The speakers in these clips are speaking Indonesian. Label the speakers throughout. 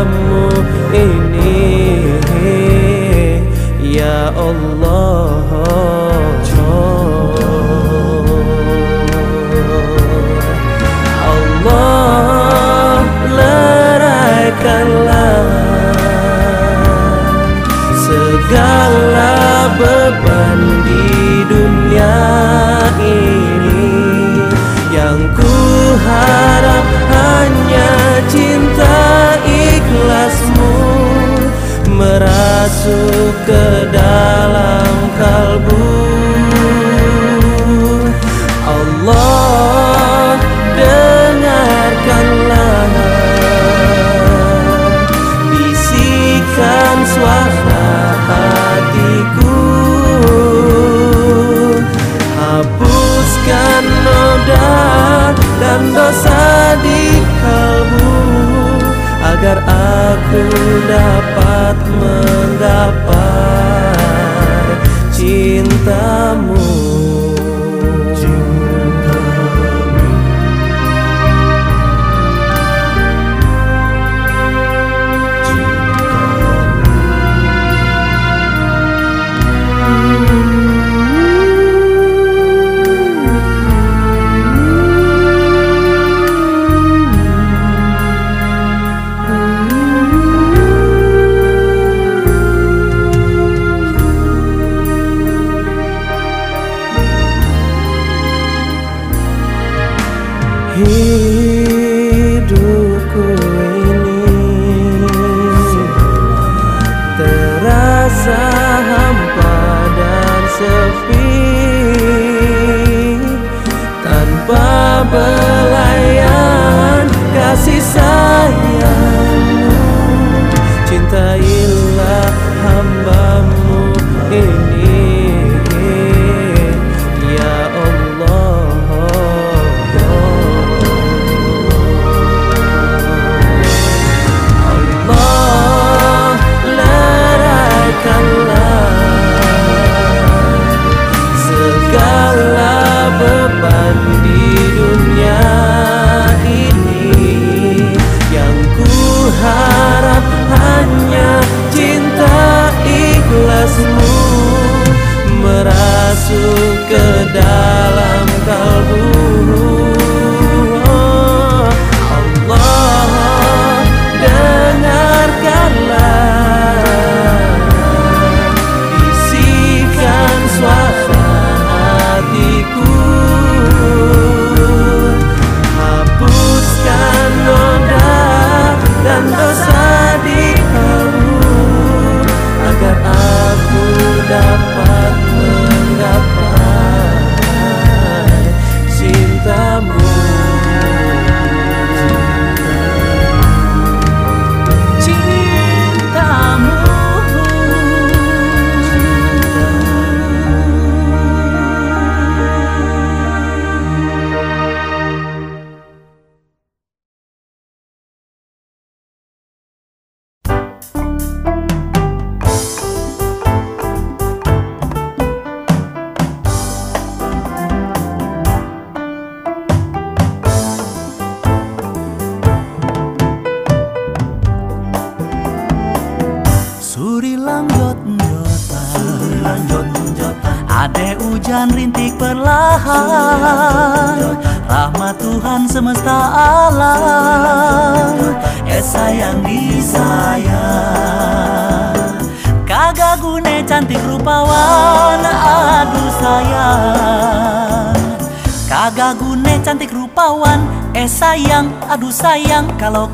Speaker 1: padamu ini. Ya Allah Allah leraikanlah segala beban di masuk ke dalam kalbu. Allah dengarkanlah. Bisikan suara hatiku. Hapuskan noda dan dosa di kalbu agar aku dapat dapat mendapat cintamu.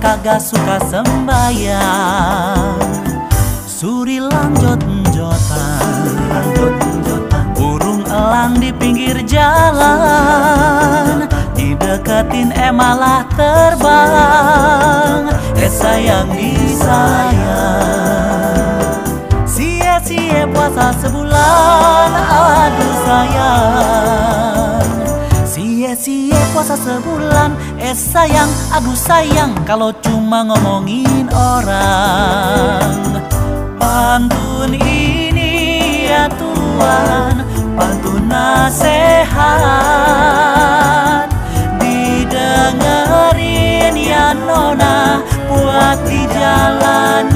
Speaker 2: Kagak suka sembayang Suri lanjut jotan Burung elang di pinggir jalan Dideketin eh malah terbang. Eh sayang disayang. Sia-sia puasa sebulan Aduh sayang Sia-sia puasa sebulan. Eh sayang, aduh sayang Kalau cuma ngomongin orang. Pantun ini ya Tuhan Pantun nasihat Didengerin ya Nona Buat dijalanin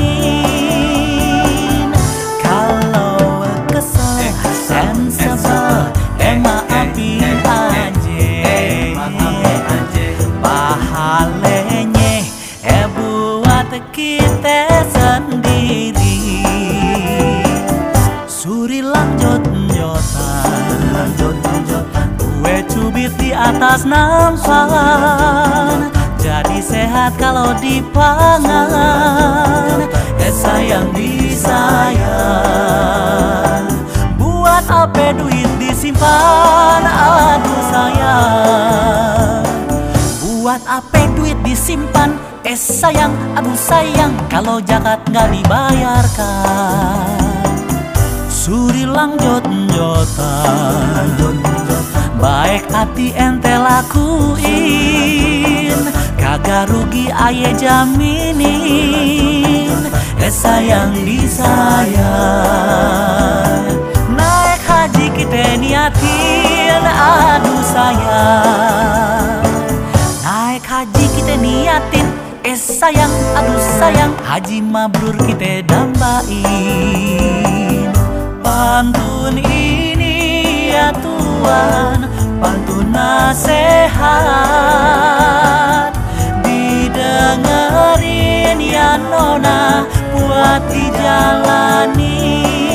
Speaker 2: atas nampan. Jadi sehat kalau dipangan Eh sayang disayang Buat apa duit disimpan? Aduh sayang. Buat apa duit disimpan? Eh sayang, aduh sayang. Kalau jakat nggak dibayarkan. Suri lanjut jotan Baik hati ente lakuin Kagak rugi aye jaminin Eh sayang disayang. Naik haji kita niatin Aduh sayang. Naik haji kita niatin Eh sayang, aduh sayang. Haji mabrur kita dambain. Pantun ini ya Tuhan Pantun nasihat Didengerin ya Nona Buat dijalanin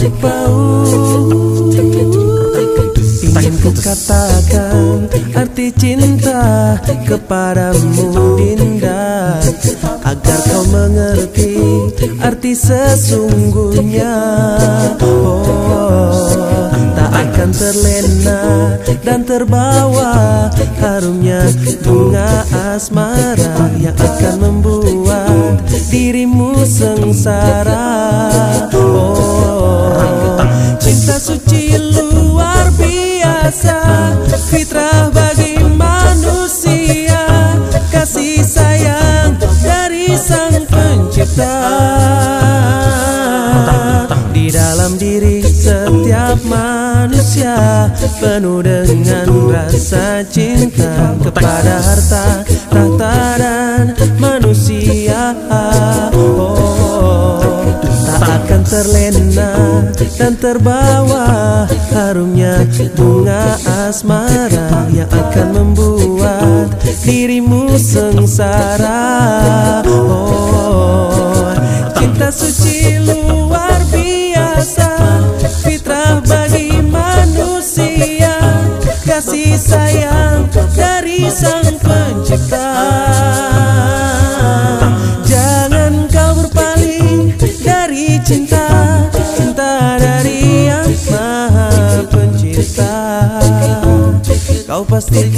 Speaker 1: Ku katakan arti cinta kepadamu Dinda Agar kau mengerti arti sesungguhnya. Oh tak akan terlena dan terbawa Harumnya bunga asmara yang akan membuat dirimu sengsara. Oh cinta suci luar biasa. Fitrah bagi manusia. Kasih sayang dari sang pencipta. Di dalam diri setiap manusia Penuh dengan rasa cinta. Kepada harta, tahta dan dan terbawa harumnya bunga asmara yang akan membuat dirimu sengsara. Oh, cinta suci Kau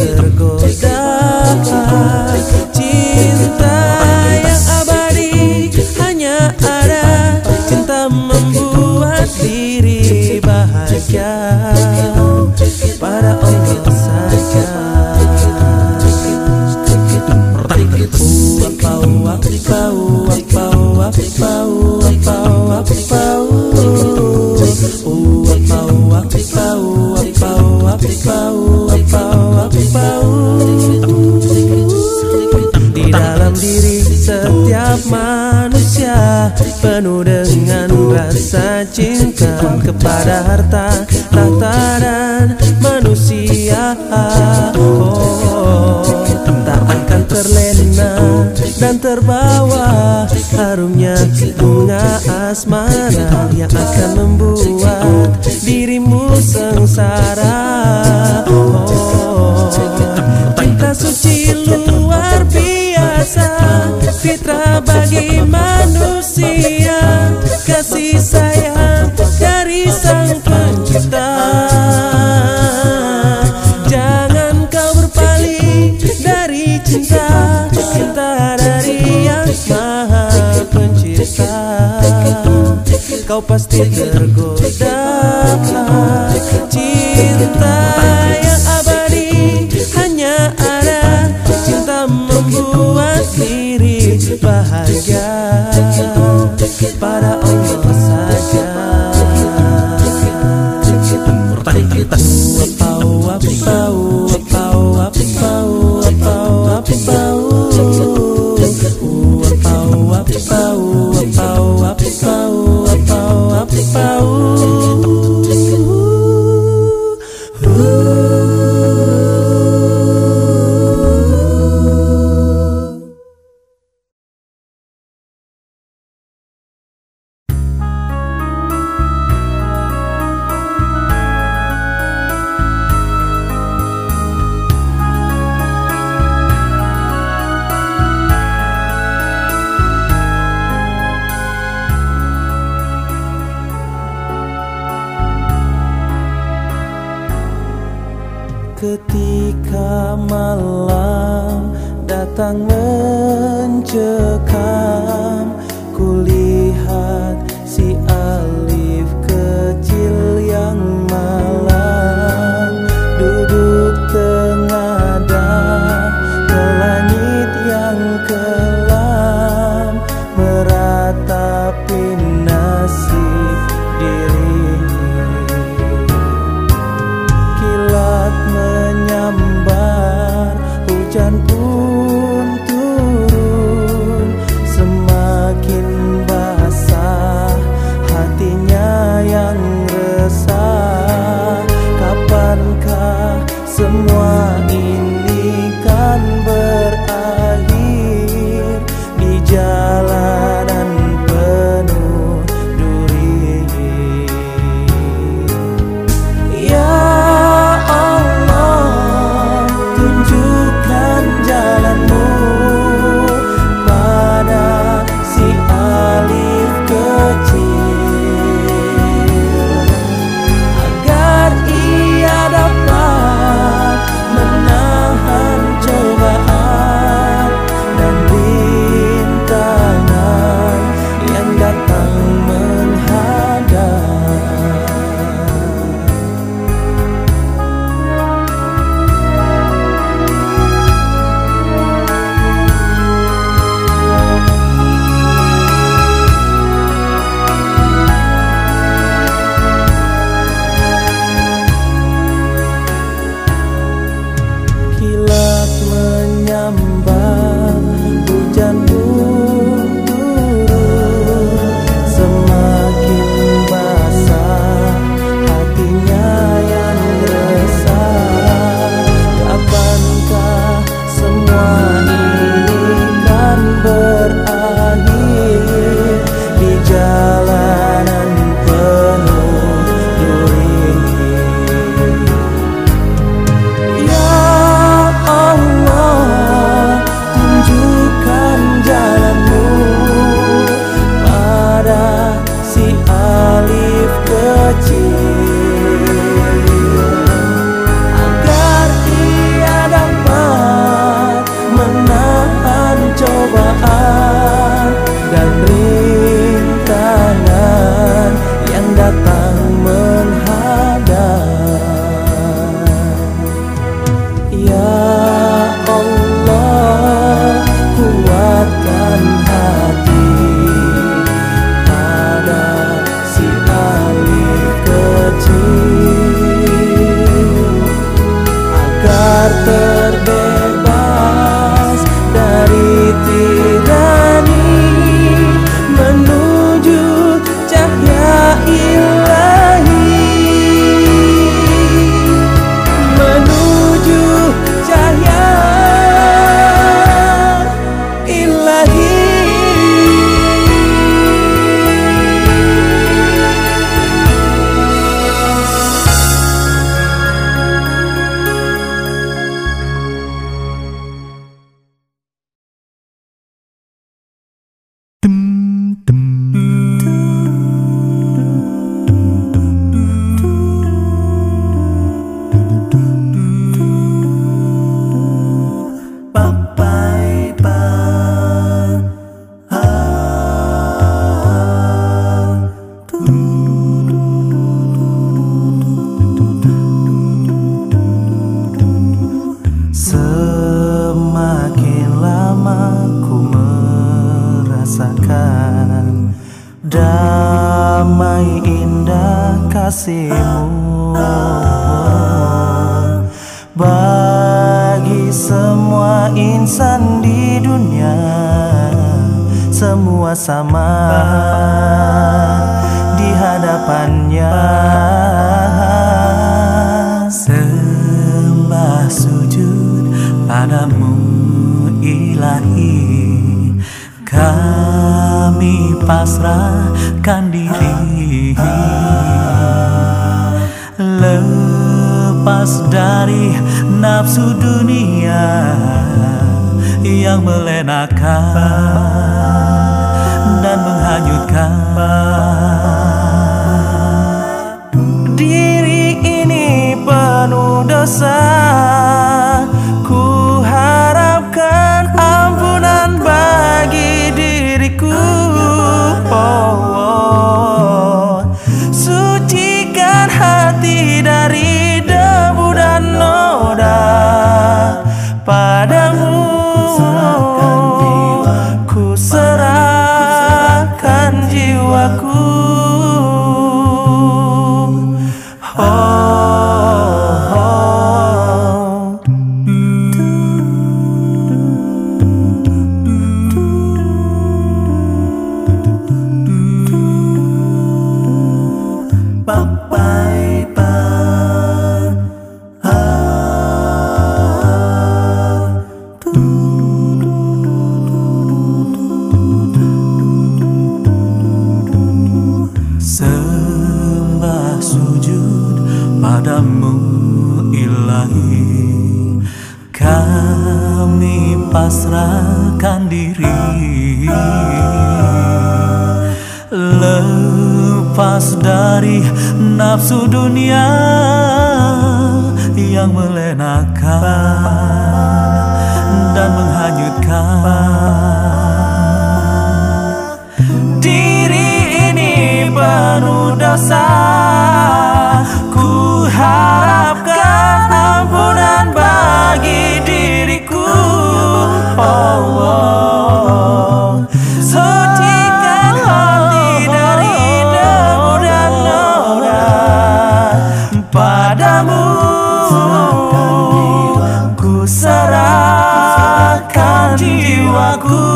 Speaker 1: Kau pasti tergoda Cinta yang melenakan dan menghanyutkan diri ini penuh dosa. dan menghanyutkan. Diri ini penuh dosa. Ku harapkan ampunan bagi diriku. Oh, oh, oh. água.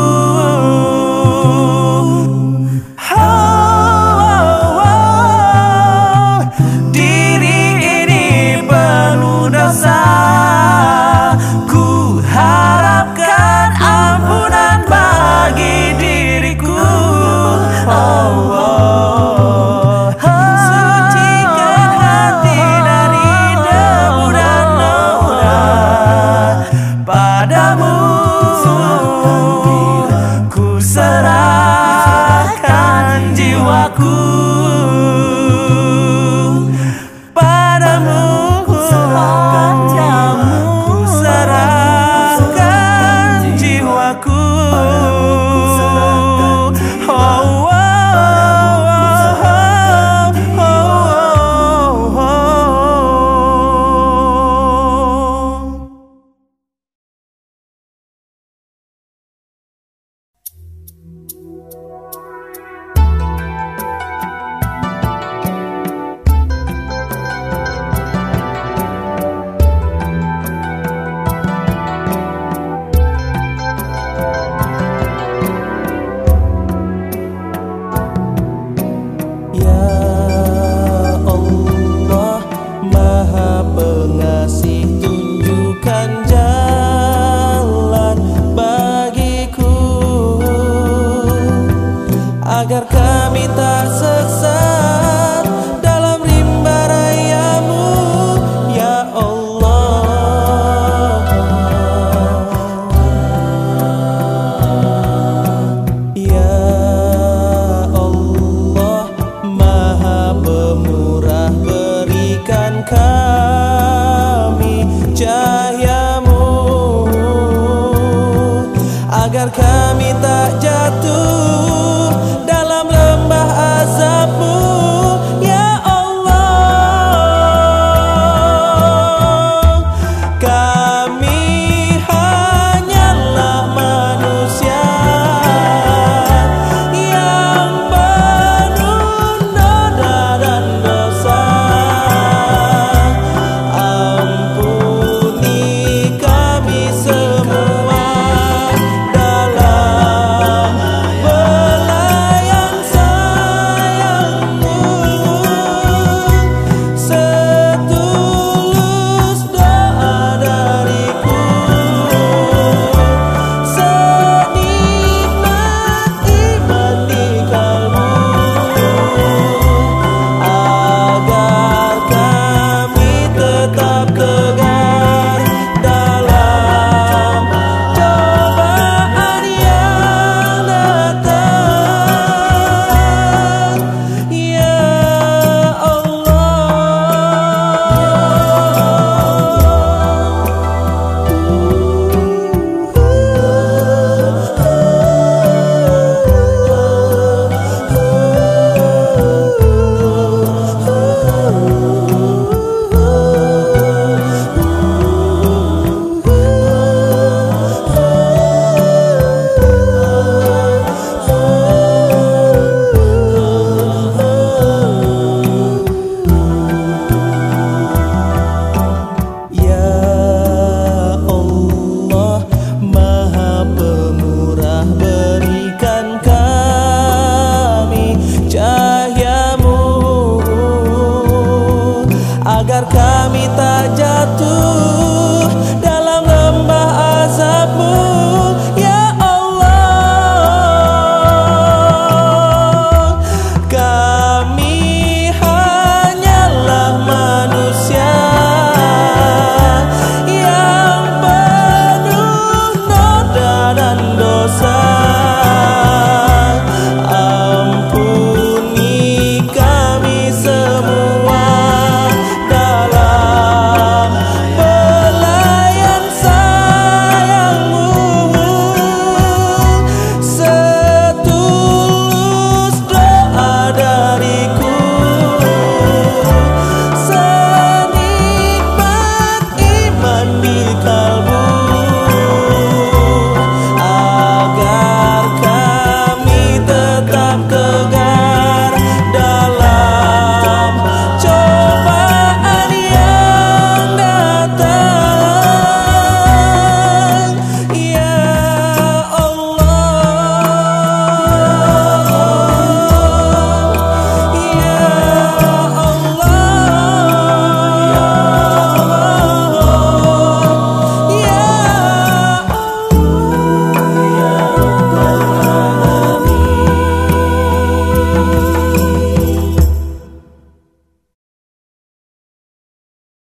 Speaker 1: agar kami tak jatuh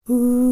Speaker 1: Ooh.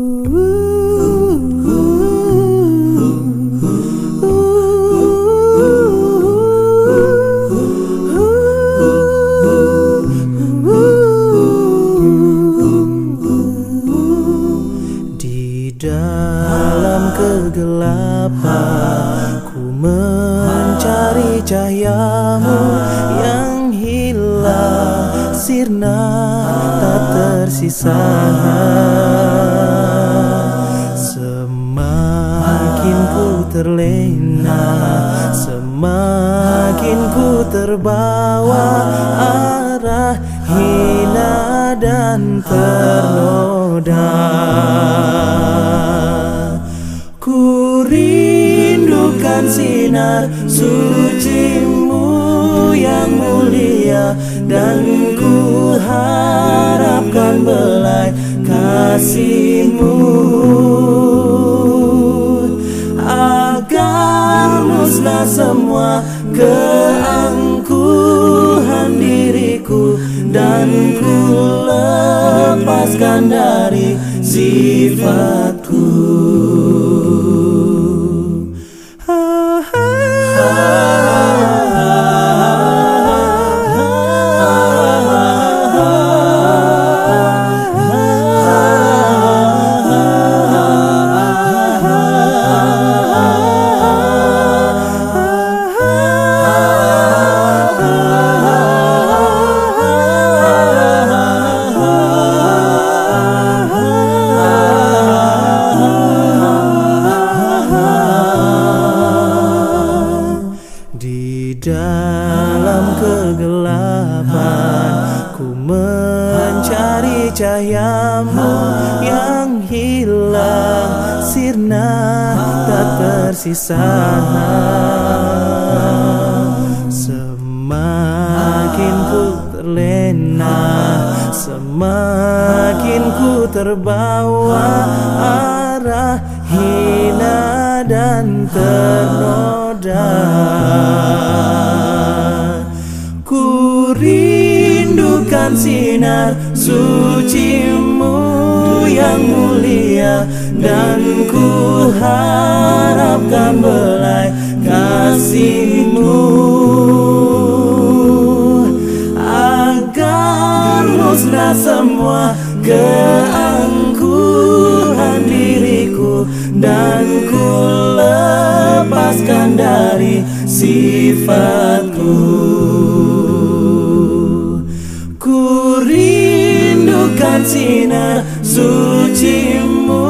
Speaker 1: Ku rindukan sinar sucimu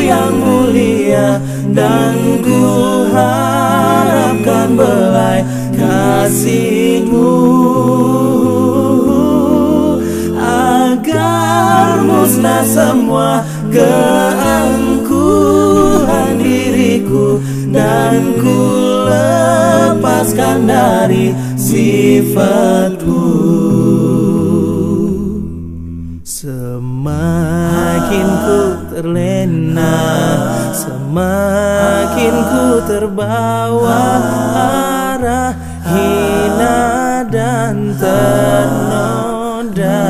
Speaker 1: yang mulia Dan ku harapkan belai kasihmu. Agar musnah semua keangkuhan diriku Dan ku lepaskan dari sifatku Semakin ku terlena Semakin ku terbawa arah hina dan ternoda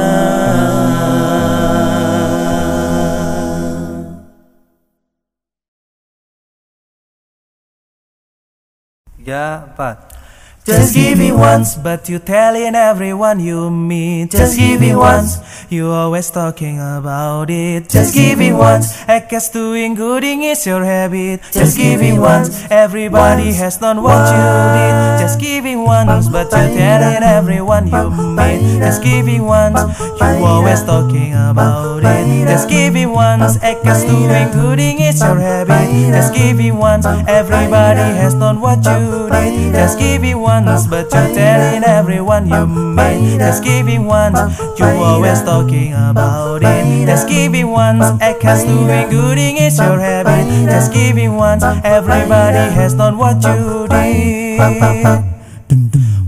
Speaker 2: Ya, Pak. Just give it once, but you're telling everyone you meet. Just give it once, you always talking about it. Just give it once, I guess doing gooding is your habit. Just give it once, everybody has done what you did. Just give it once, but you're telling everyone you meet. Just give it once, you always talking about it. Just give it once, I guess doing gooding is your habit. Just give it once, everybody has done what you did. Just give it once, but you're telling everyone you meet. Just give it once, you always talking about it. Just give it once, act as doing gooding is your habit. Just give it once, everybody has done what you did.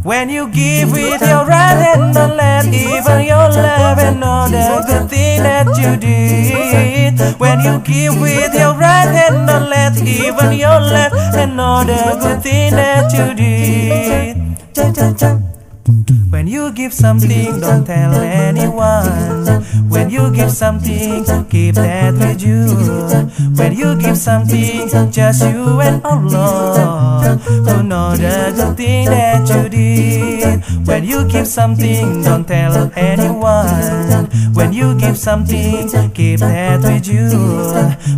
Speaker 2: When you give with your right hand, don't let even your left hand know the thing that you did. When you give with your right hand, don't let even your left hand know the good thing that you did. When you give something, don't tell anyone. When you give something, keep that with you. When you give something, just you and Allah who know the good thing that you did. When you give something, don't tell anyone. When you give something, keep that with you.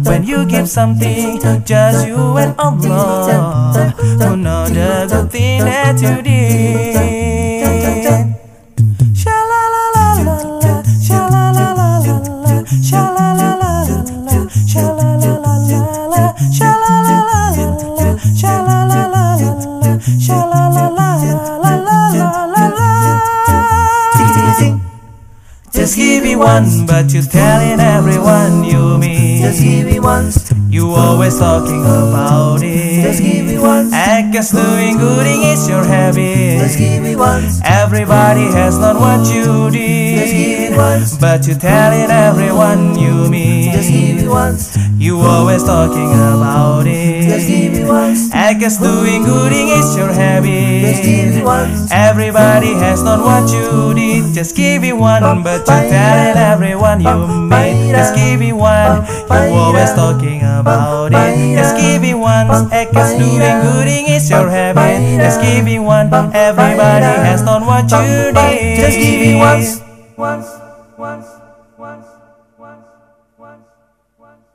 Speaker 2: When you give something, just you and Allah who know the good thing that you did. Just give me one, but you're telling everyone you mean.
Speaker 1: Just give me once,
Speaker 2: You always talking about it.
Speaker 1: just give me once,
Speaker 2: Guess doing good is your habit.
Speaker 1: just give me once,
Speaker 2: Everybody has done what you did.
Speaker 1: Just give me once.
Speaker 2: but you're telling everyone you mean.
Speaker 1: just give me once,
Speaker 2: You always talking about it.
Speaker 1: just give me
Speaker 2: it.
Speaker 1: once,
Speaker 2: I guess doing good is your habit.
Speaker 1: just give
Speaker 2: habit.
Speaker 1: once,
Speaker 2: Everybody has done what you did. Just give me one, but you're telling everyone you mean. Just give me one. You always talking about it. Just give me one. I guess doing good is your habit. Just give me one. Everybody has done what you did.
Speaker 1: just give me once.
Speaker 2: once, once, once, once, once, once.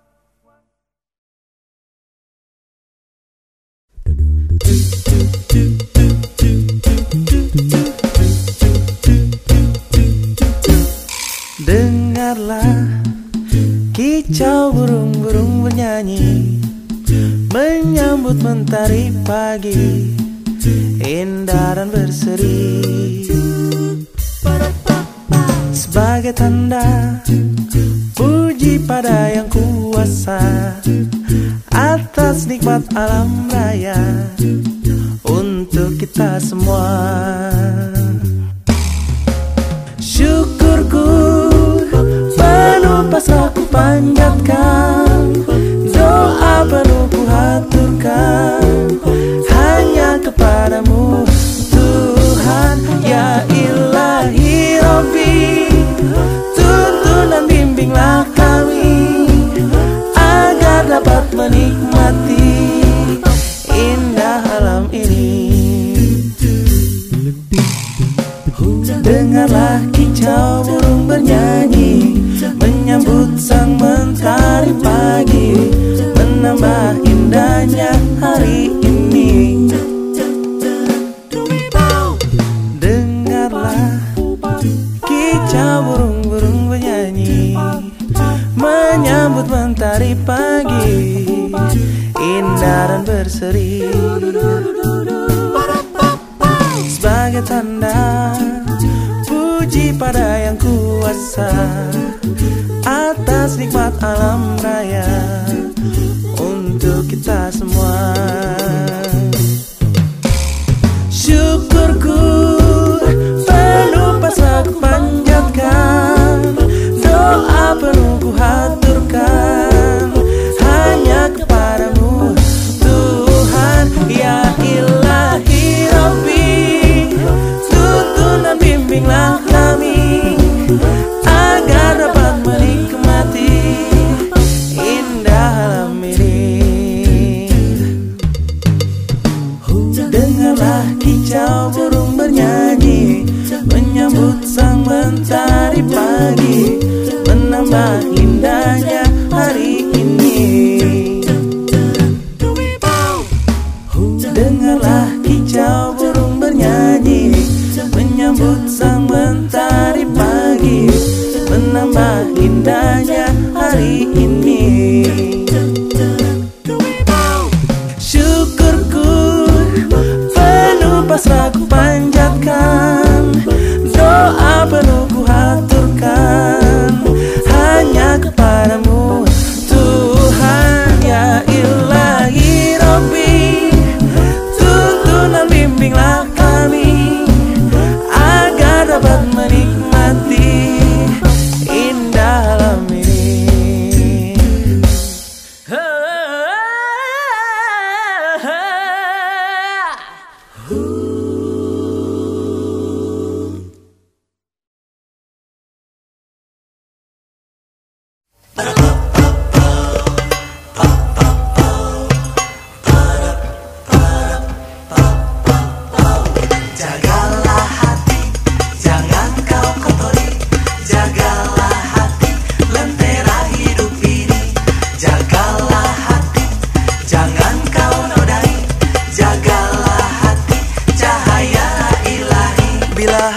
Speaker 1: Dengarlah kicau burung-burung bernyanyi Menyambut mentari pagi Indah dan berseri. Sebagai tanda Puji pada yang kuasa Atas nikmat alam raya Untuk kita semua. Syukurku penuh pasrah ku panjatkan Doa penuh ku kicau burung bernyanyi Menyambut sang mentari pagi. Menambah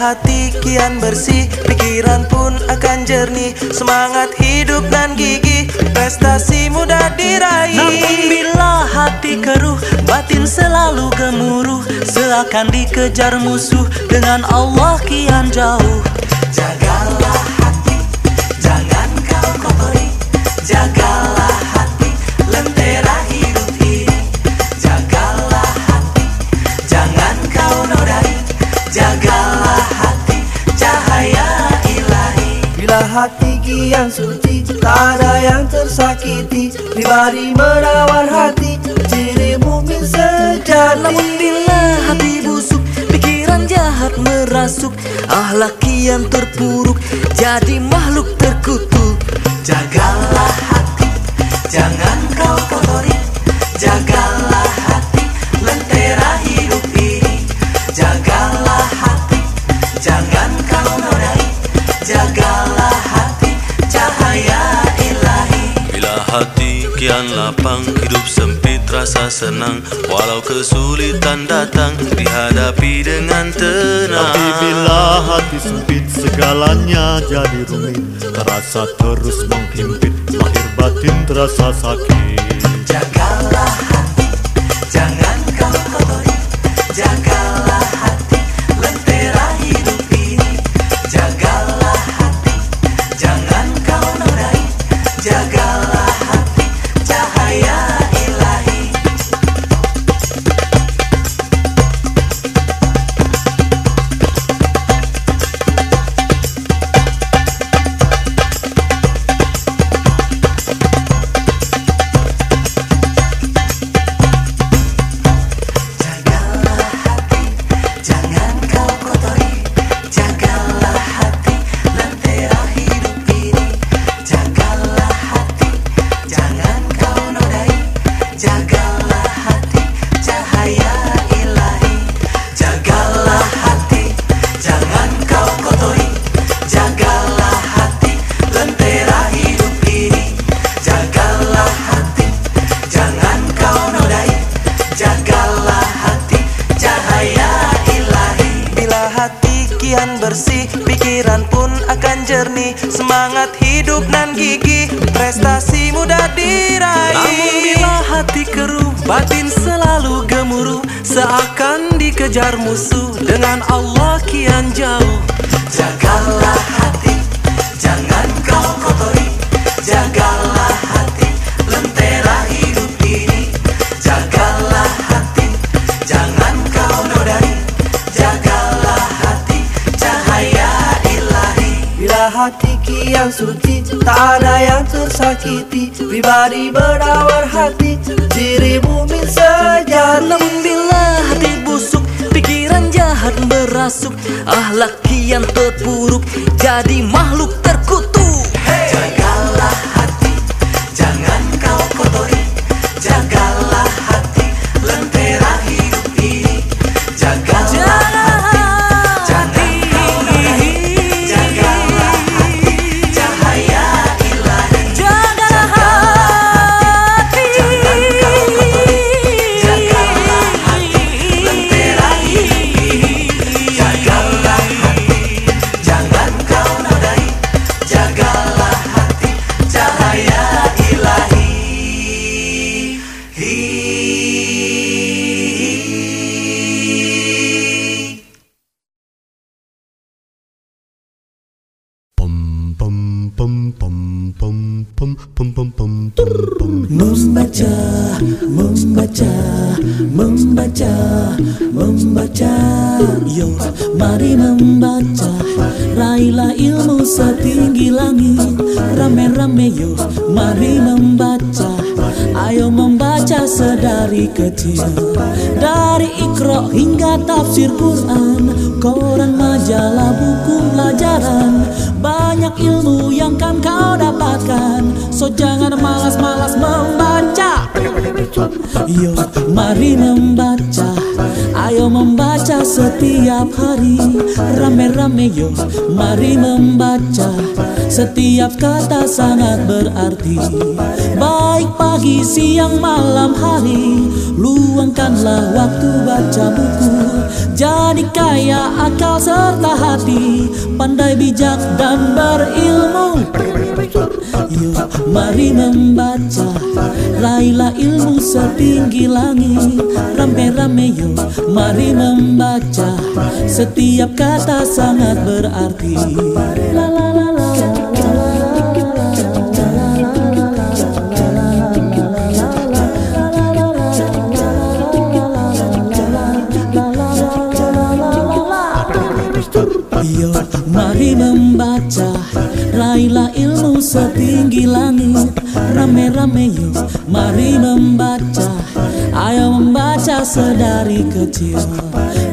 Speaker 1: hati kian bersih Pikiran pun akan jernih. Semangat hidup dan gigih Prestasi mudah diraih.
Speaker 2: Namun bila hati keruh Batin selalu gemuruh. Seakan dikejar musuh Dengan Allah kian jauh.
Speaker 1: Jagalah hati
Speaker 3: kian suci Tak ada yang tersakiti. Pribadi merawat hati Ciri mukmin sejati.
Speaker 2: Namun bila hati busuk Pikiran jahat merasuk Ahlak kian terpuruk Jadi makhluk terkutuk.
Speaker 1: Jagalah hati Jangan kau kotori Jagalah
Speaker 4: kian lapang Hidup sempit rasa senang. Walau kesulitan datang Dihadapi dengan tenang.
Speaker 5: Tapi bila hati sempit segalanya jadi rumit. Terasa terus menghimpit Lahir batin terasa sakit.
Speaker 1: Jagalah kian
Speaker 3: suci. Tak ada yang tersakiti. Pribadi merawat hati. Ciri mukmin sejati
Speaker 2: bila hati busuk Pikiran jahat merasuk Ahlak kian terpuruk. Jadi makhluk
Speaker 3: membaca sedari kecil. Dari ikro hingga tafsir Quran Koran, majalah, buku pelajaran. Banyak ilmu yang kan kau dapatkan. So jangan malas-malas membaca. Yo, mari membaca. Ayo membaca setiap hari. Rame-rame yo, mari membaca
Speaker 2: Setiap kata sangat berarti. Baik pagi, siang, malam, hari. Luangkanlah waktu baca buku. Jadi kaya akal serta hati. Pandai bijak dan berilmu. Yuk mari membaca. Raihlah ilmu setinggi langit. Rame-rame yuk mari membaca. Setiap kata sangat berarti membaca Raihlah ilmu setinggi langit. Rame-rame yuk, mari membaca. Ayo membaca sedari kecil.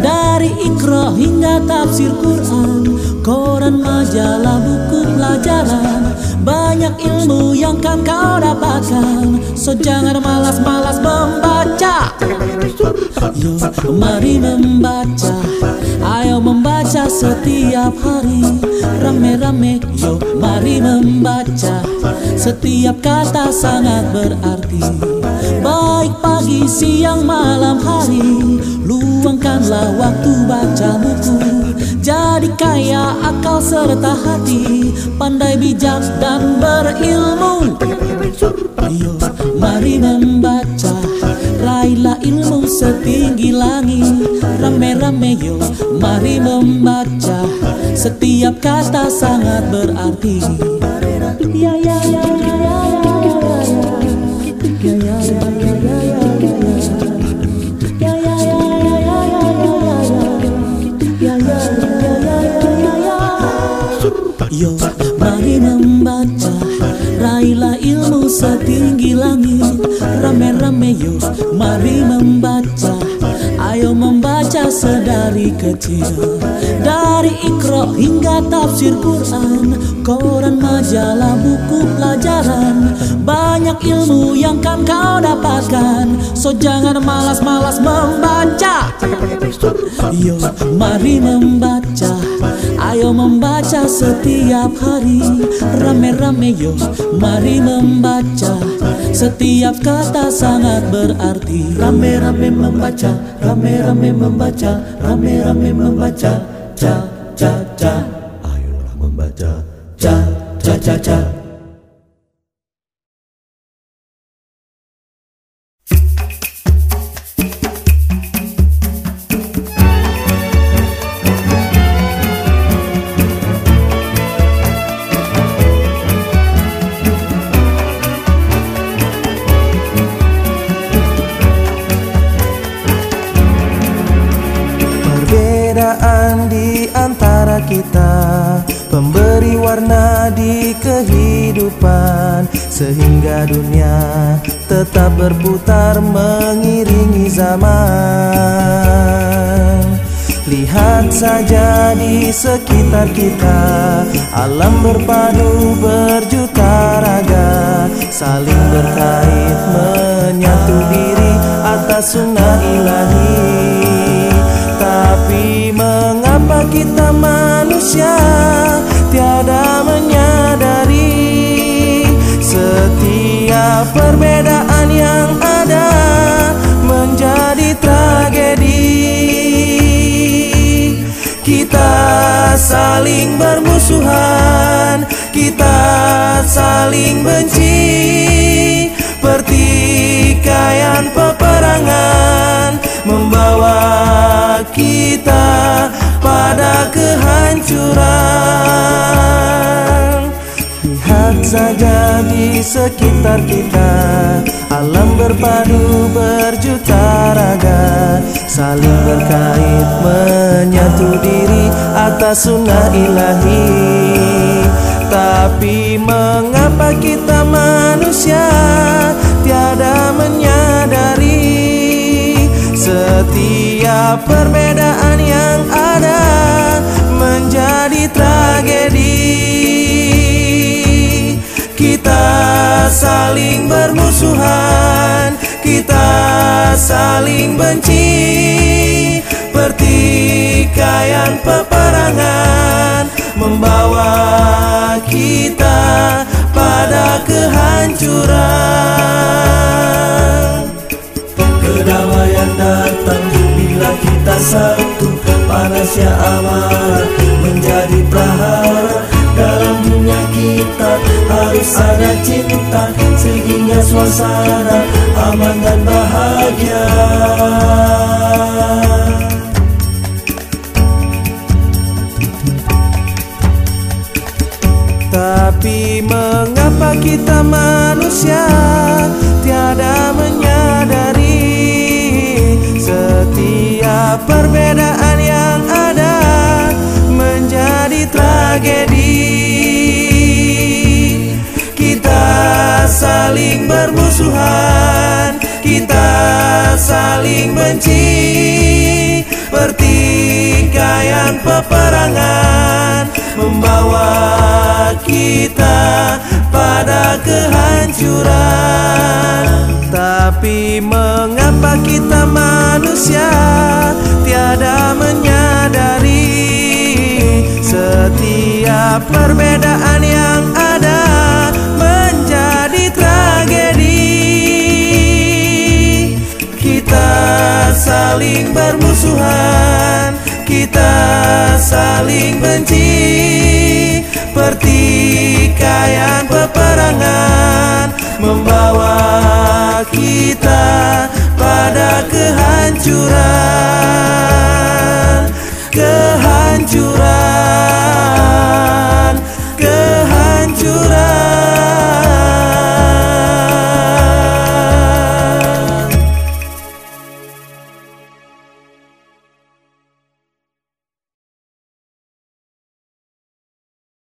Speaker 2: Dari ikro hingga tafsir Quran. Koran, majalah, buku pelajaran. Banyak ilmu yang kan kau dapatkan. So jangan malas-malas membaca Yo, mari membaca. Ayo membaca setiap hari. Rame-rame, yo mari membaca. Setiap kata sangat berarti. Baik pagi, siang, malam, hari. Luangkanlah waktu baca buku. Jadi kaya akal serta hati. Pandai bijak dan berilmu. Yo, mari membaca setinggi langit. Rame-rame yo, mari membaca. Setiap kata sangat berarti. Ya ya ya ya ya ya Saat tinggi langit. Rame-rame yuk mari membaca. Ayo membaca sedari kecil. Dari ikro hingga tafsir Quran Koran, majalah, buku pelajaran. Banyak ilmu yang kan kau dapatkan. So jangan malas-malas membaca. Yo, mari membaca. Ayo membaca setiap hari. Rame-rame yo, mari membaca Setiap kata sangat berarti. Rame-rame membaca, rame-rame membaca Rame-rame membaca, ca, ca, ca. Ayolah membaca, ca, ca, ca, ca
Speaker 1: di sekitar kita. Alam berpadu berjuta raga Saling berkait menyatu diri atas sunnah ilahi saling bermusuhan, kita saling benci Pertikaian peperangan membawa kita pada kehancuran saja di sekitar kita. Alam berpadu berjuta raga Saling berkait menyatu diri atas sunnah ilahi. Tapi mengapa kita manusia tiada menyadari? Setiap perbedaan yang ada menjadi tragedi Kita saling bermusuhan Kita saling benci. Pertikaian peperangan membawa kita pada kehancuran.
Speaker 6: Kedamaian datang bila kita satu Panasnya amarah menjadi prahara kita. Harus ada cinta Sehingga suasana aman dan bahagia.
Speaker 1: Tapi mengapa kita manusia tiada menyadari Setiap perbedaan yang ada menjadi tragedi saling bermusuhan Kita saling benci. Pertikaian peperangan Membawa kita pada kehancuran. Tapi mengapa kita manusia tiada menyadari Setiap perbedaan yang ada saling bermusuhan Kita saling benci. Pertikaian peperangan Membawa kita pada kehancuran